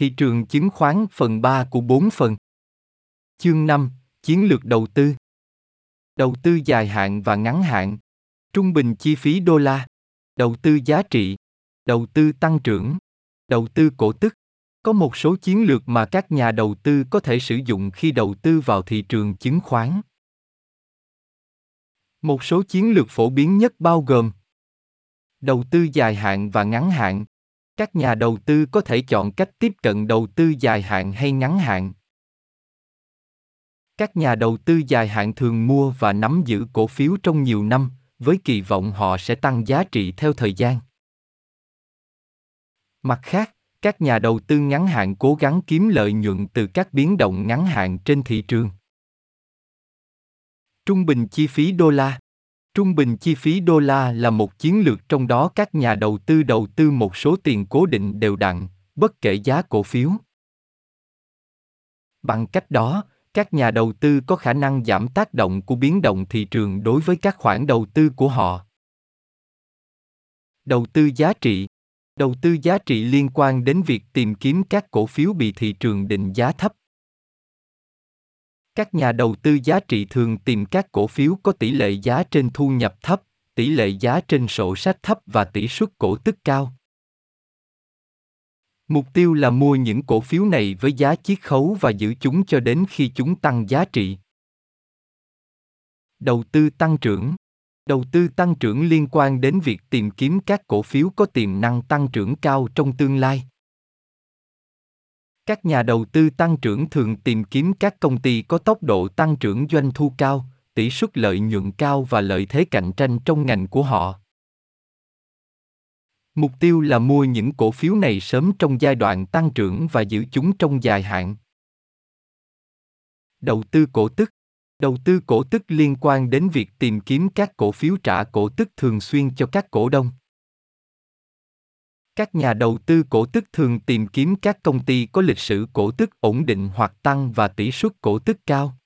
Thị trường chứng khoán phần 3 của 4 phần. Chương 5, Chiến lược đầu tư. Đầu tư dài hạn và ngắn hạn. Trung bình chi phí đô la. Đầu tư giá trị. Đầu tư tăng trưởng. Đầu tư cổ tức. Có một số chiến lược mà các nhà đầu tư có thể sử dụng khi đầu tư vào thị trường chứng khoán. Một số chiến lược phổ biến nhất bao gồm đầu tư dài hạn và ngắn hạn các nhà đầu tư có thể chọn cách tiếp cận đầu tư dài hạn hay ngắn hạn. Các nhà đầu tư dài hạn thường mua và nắm giữ cổ phiếu trong nhiều năm, với kỳ vọng họ sẽ tăng giá trị theo thời gian. Mặt khác, các nhà đầu tư ngắn hạn cố gắng kiếm lợi nhuận từ các biến động ngắn hạn trên thị trường. Trung bình chi phí đô la Trung bình chi phí đô la là một chiến lược trong đó các nhà đầu tư đầu tư một số tiền cố định đều đặn, bất kể giá cổ phiếu. Bằng cách đó, các nhà đầu tư có khả năng giảm tác động của biến động thị trường đối với các khoản đầu tư của họ. Đầu tư giá trị Đầu tư giá trị liên quan đến việc tìm kiếm các cổ phiếu bị thị trường định giá thấp các nhà đầu tư giá trị thường tìm các cổ phiếu có tỷ lệ giá trên thu nhập thấp, tỷ lệ giá trên sổ sách thấp và tỷ suất cổ tức cao. Mục tiêu là mua những cổ phiếu này với giá chiết khấu và giữ chúng cho đến khi chúng tăng giá trị. Đầu tư tăng trưởng Đầu tư tăng trưởng liên quan đến việc tìm kiếm các cổ phiếu có tiềm năng tăng trưởng cao trong tương lai các nhà đầu tư tăng trưởng thường tìm kiếm các công ty có tốc độ tăng trưởng doanh thu cao, tỷ suất lợi nhuận cao và lợi thế cạnh tranh trong ngành của họ. Mục tiêu là mua những cổ phiếu này sớm trong giai đoạn tăng trưởng và giữ chúng trong dài hạn. Đầu tư cổ tức. Đầu tư cổ tức liên quan đến việc tìm kiếm các cổ phiếu trả cổ tức thường xuyên cho các cổ đông các nhà đầu tư cổ tức thường tìm kiếm các công ty có lịch sử cổ tức ổn định hoặc tăng và tỷ suất cổ tức cao.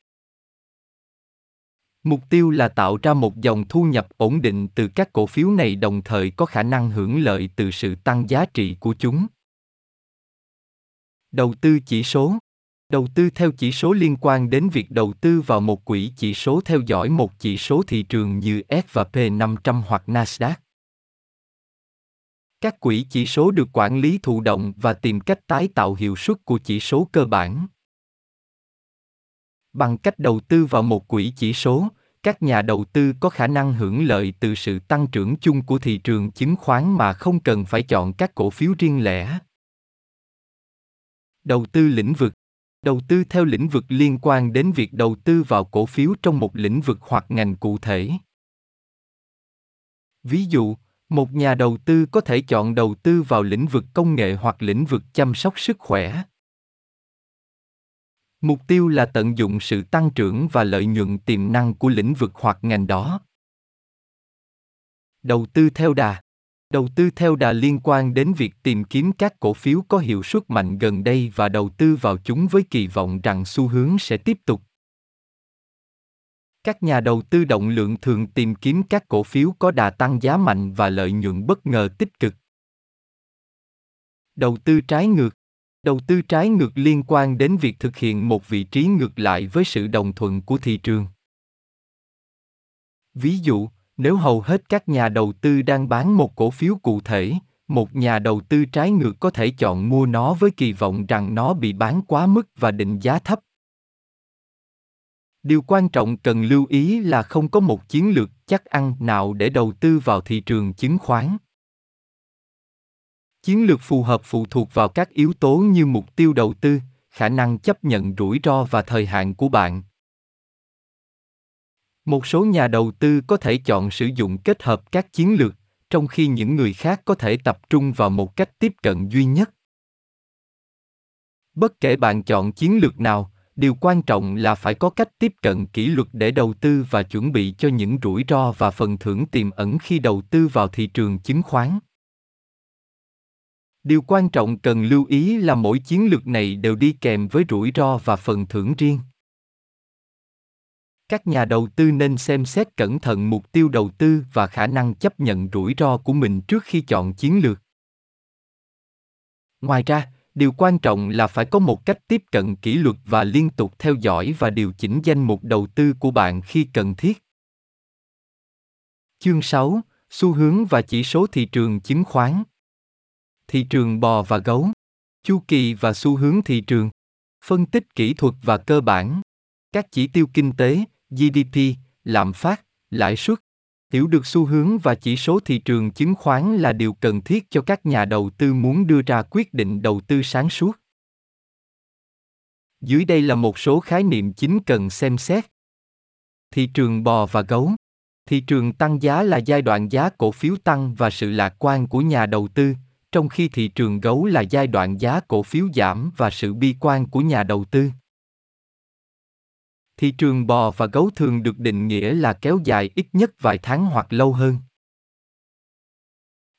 Mục tiêu là tạo ra một dòng thu nhập ổn định từ các cổ phiếu này đồng thời có khả năng hưởng lợi từ sự tăng giá trị của chúng. Đầu tư chỉ số. Đầu tư theo chỉ số liên quan đến việc đầu tư vào một quỹ chỉ số theo dõi một chỉ số thị trường như S&P 500 hoặc Nasdaq. Các quỹ chỉ số được quản lý thụ động và tìm cách tái tạo hiệu suất của chỉ số cơ bản. Bằng cách đầu tư vào một quỹ chỉ số, các nhà đầu tư có khả năng hưởng lợi từ sự tăng trưởng chung của thị trường chứng khoán mà không cần phải chọn các cổ phiếu riêng lẻ. Đầu tư lĩnh vực Đầu tư theo lĩnh vực liên quan đến việc đầu tư vào cổ phiếu trong một lĩnh vực hoặc ngành cụ thể. Ví dụ, một nhà đầu tư có thể chọn đầu tư vào lĩnh vực công nghệ hoặc lĩnh vực chăm sóc sức khỏe. Mục tiêu là tận dụng sự tăng trưởng và lợi nhuận tiềm năng của lĩnh vực hoặc ngành đó. Đầu tư theo đà. Đầu tư theo đà liên quan đến việc tìm kiếm các cổ phiếu có hiệu suất mạnh gần đây và đầu tư vào chúng với kỳ vọng rằng xu hướng sẽ tiếp tục các nhà đầu tư động lượng thường tìm kiếm các cổ phiếu có đà tăng giá mạnh và lợi nhuận bất ngờ tích cực. Đầu tư trái ngược Đầu tư trái ngược liên quan đến việc thực hiện một vị trí ngược lại với sự đồng thuận của thị trường. Ví dụ, nếu hầu hết các nhà đầu tư đang bán một cổ phiếu cụ thể, một nhà đầu tư trái ngược có thể chọn mua nó với kỳ vọng rằng nó bị bán quá mức và định giá thấp điều quan trọng cần lưu ý là không có một chiến lược chắc ăn nào để đầu tư vào thị trường chứng khoán. Chiến lược phù hợp phụ thuộc vào các yếu tố như mục tiêu đầu tư, khả năng chấp nhận rủi ro và thời hạn của bạn. Một số nhà đầu tư có thể chọn sử dụng kết hợp các chiến lược, trong khi những người khác có thể tập trung vào một cách tiếp cận duy nhất. Bất kể bạn chọn chiến lược nào điều quan trọng là phải có cách tiếp cận kỷ luật để đầu tư và chuẩn bị cho những rủi ro và phần thưởng tiềm ẩn khi đầu tư vào thị trường chứng khoán. Điều quan trọng cần lưu ý là mỗi chiến lược này đều đi kèm với rủi ro và phần thưởng riêng. Các nhà đầu tư nên xem xét cẩn thận mục tiêu đầu tư và khả năng chấp nhận rủi ro của mình trước khi chọn chiến lược. Ngoài ra điều quan trọng là phải có một cách tiếp cận kỷ luật và liên tục theo dõi và điều chỉnh danh mục đầu tư của bạn khi cần thiết. Chương 6: Xu hướng và chỉ số thị trường chứng khoán. Thị trường bò và gấu. Chu kỳ và xu hướng thị trường. Phân tích kỹ thuật và cơ bản. Các chỉ tiêu kinh tế, GDP, lạm phát, lãi suất. Hiểu được xu hướng và chỉ số thị trường chứng khoán là điều cần thiết cho các nhà đầu tư muốn đưa ra quyết định đầu tư sáng suốt. Dưới đây là một số khái niệm chính cần xem xét. Thị trường bò và gấu. Thị trường tăng giá là giai đoạn giá cổ phiếu tăng và sự lạc quan của nhà đầu tư, trong khi thị trường gấu là giai đoạn giá cổ phiếu giảm và sự bi quan của nhà đầu tư. Thị trường bò và gấu thường được định nghĩa là kéo dài ít nhất vài tháng hoặc lâu hơn.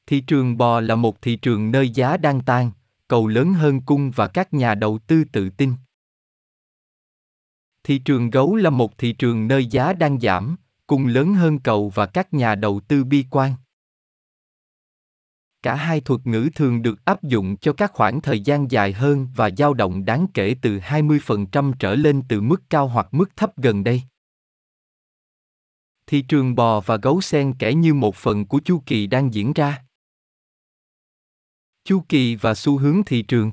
Thị trường bò là một thị trường nơi giá đang tan, cầu lớn hơn cung và các nhà đầu tư tự tin. Thị trường gấu là một thị trường nơi giá đang giảm, cung lớn hơn cầu và các nhà đầu tư bi quan. Cả hai thuật ngữ thường được áp dụng cho các khoảng thời gian dài hơn và dao động đáng kể từ 20% trở lên từ mức cao hoặc mức thấp gần đây. Thị trường bò và gấu sen kẽ như một phần của chu kỳ đang diễn ra. Chu kỳ và xu hướng thị trường.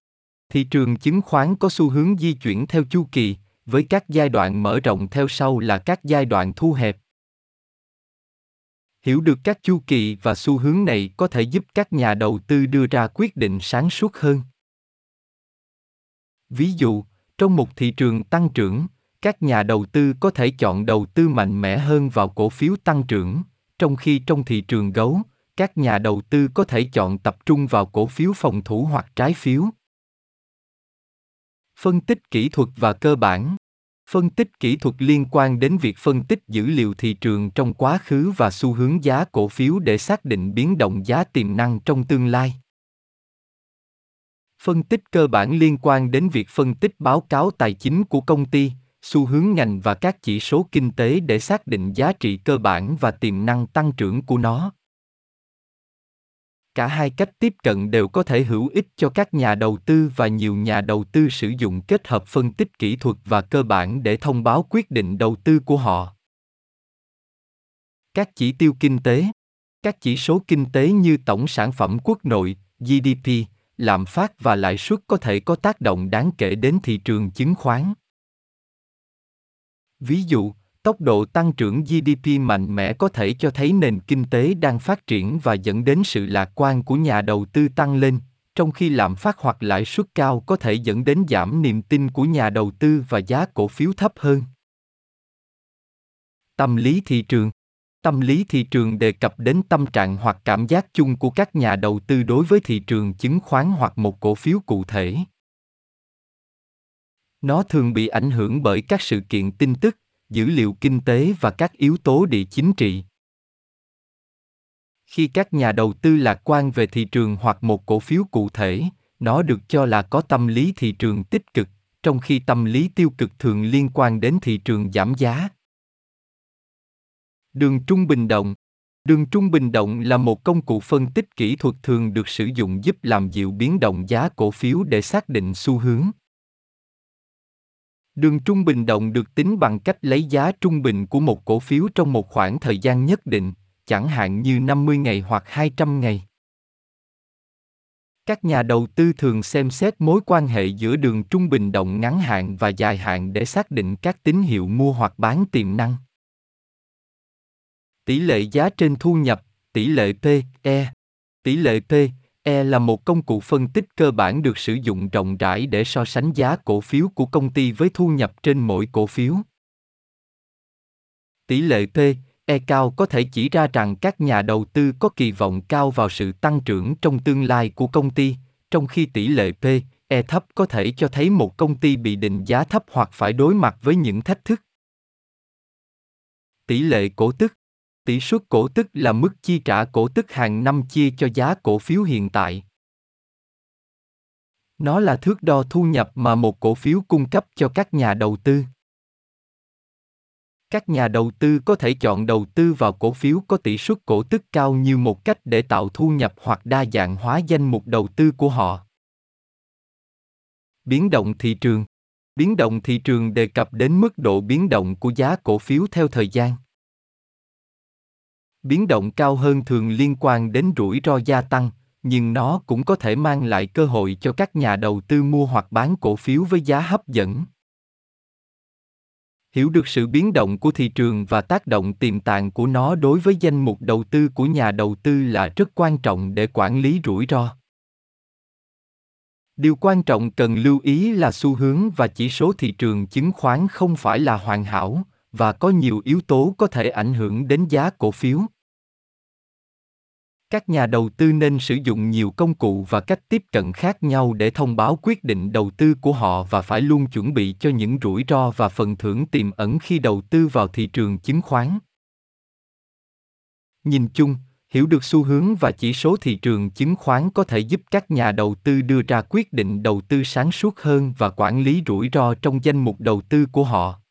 Thị trường chứng khoán có xu hướng di chuyển theo chu kỳ, với các giai đoạn mở rộng theo sau là các giai đoạn thu hẹp hiểu được các chu kỳ và xu hướng này có thể giúp các nhà đầu tư đưa ra quyết định sáng suốt hơn. Ví dụ, trong một thị trường tăng trưởng, các nhà đầu tư có thể chọn đầu tư mạnh mẽ hơn vào cổ phiếu tăng trưởng, trong khi trong thị trường gấu, các nhà đầu tư có thể chọn tập trung vào cổ phiếu phòng thủ hoặc trái phiếu. Phân tích kỹ thuật và cơ bản phân tích kỹ thuật liên quan đến việc phân tích dữ liệu thị trường trong quá khứ và xu hướng giá cổ phiếu để xác định biến động giá tiềm năng trong tương lai. Phân tích cơ bản liên quan đến việc phân tích báo cáo tài chính của công ty, xu hướng ngành và các chỉ số kinh tế để xác định giá trị cơ bản và tiềm năng tăng trưởng của nó cả hai cách tiếp cận đều có thể hữu ích cho các nhà đầu tư và nhiều nhà đầu tư sử dụng kết hợp phân tích kỹ thuật và cơ bản để thông báo quyết định đầu tư của họ. Các chỉ tiêu kinh tế. Các chỉ số kinh tế như tổng sản phẩm quốc nội gdp lạm phát và lãi suất có thể có tác động đáng kể đến thị trường chứng khoán. Ví dụ tốc độ tăng trưởng gdp mạnh mẽ có thể cho thấy nền kinh tế đang phát triển và dẫn đến sự lạc quan của nhà đầu tư tăng lên, trong khi lạm phát hoặc lãi suất cao có thể dẫn đến giảm niềm tin của nhà đầu tư và giá cổ phiếu thấp hơn. Tâm lý thị trường. Tâm lý thị trường đề cập đến tâm trạng hoặc cảm giác chung của các nhà đầu tư đối với thị trường chứng khoán hoặc một cổ phiếu cụ thể. Nó thường bị ảnh hưởng bởi các sự kiện tin tức dữ liệu kinh tế và các yếu tố địa chính trị. Khi các nhà đầu tư lạc quan về thị trường hoặc một cổ phiếu cụ thể, nó được cho là có tâm lý thị trường tích cực, trong khi tâm lý tiêu cực thường liên quan đến thị trường giảm giá. Đường trung bình động. Đường trung bình động là một công cụ phân tích kỹ thuật thường được sử dụng giúp làm dịu biến động giá cổ phiếu để xác định xu hướng. Đường trung bình động được tính bằng cách lấy giá trung bình của một cổ phiếu trong một khoảng thời gian nhất định, chẳng hạn như 50 ngày hoặc 200 ngày. Các nhà đầu tư thường xem xét mối quan hệ giữa đường trung bình động ngắn hạn và dài hạn để xác định các tín hiệu mua hoặc bán tiềm năng. Tỷ lệ giá trên thu nhập, tỷ lệ P/E. Tỷ lệ P E là một công cụ phân tích cơ bản được sử dụng rộng rãi để so sánh giá cổ phiếu của công ty với thu nhập trên mỗi cổ phiếu. Tỷ lệ P, E cao có thể chỉ ra rằng các nhà đầu tư có kỳ vọng cao vào sự tăng trưởng trong tương lai của công ty, trong khi tỷ lệ P, E thấp có thể cho thấy một công ty bị định giá thấp hoặc phải đối mặt với những thách thức. Tỷ lệ cổ tức Tỷ suất cổ tức là mức chi trả cổ tức hàng năm chia cho giá cổ phiếu hiện tại. Nó là thước đo thu nhập mà một cổ phiếu cung cấp cho các nhà đầu tư. Các nhà đầu tư có thể chọn đầu tư vào cổ phiếu có tỷ suất cổ tức cao như một cách để tạo thu nhập hoặc đa dạng hóa danh mục đầu tư của họ. Biến động thị trường. Biến động thị trường đề cập đến mức độ biến động của giá cổ phiếu theo thời gian. Biến động cao hơn thường liên quan đến rủi ro gia tăng, nhưng nó cũng có thể mang lại cơ hội cho các nhà đầu tư mua hoặc bán cổ phiếu với giá hấp dẫn. Hiểu được sự biến động của thị trường và tác động tiềm tàng của nó đối với danh mục đầu tư của nhà đầu tư là rất quan trọng để quản lý rủi ro điều quan trọng cần lưu ý là xu hướng và chỉ số thị trường chứng khoán không phải là hoàn hảo và có nhiều yếu tố có thể ảnh hưởng đến giá cổ phiếu. Các nhà đầu tư nên sử dụng nhiều công cụ và cách tiếp cận khác nhau để thông báo quyết định đầu tư của họ và phải luôn chuẩn bị cho những rủi ro và phần thưởng tiềm ẩn khi đầu tư vào thị trường chứng khoán. Nhìn chung, hiểu được xu hướng và chỉ số thị trường chứng khoán có thể giúp các nhà đầu tư đưa ra quyết định đầu tư sáng suốt hơn và quản lý rủi ro trong danh mục đầu tư của họ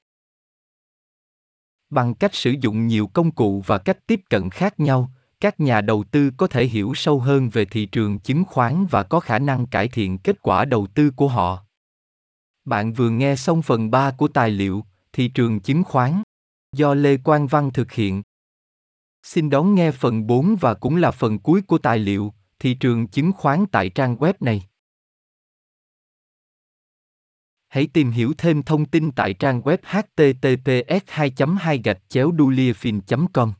bằng cách sử dụng nhiều công cụ và cách tiếp cận khác nhau các nhà đầu tư có thể hiểu sâu hơn về thị trường chứng khoán và có khả năng cải thiện kết quả đầu tư của họ bạn vừa nghe xong phần 3 của tài liệu thị trường chứng khoán do lê quang văn thực hiện Xin đón nghe phần 4 và cũng là phần cuối của tài liệu, thị trường chứng khoán tại trang web này. Hãy tìm hiểu thêm thông tin tại trang web https 2 2 gạch chéo com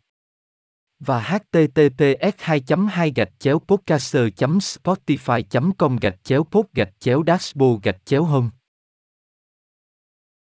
và https 2 2 gạch chéo podcaster spotify com gạch chéo pod gạch chéo dashboard gạch chéo home.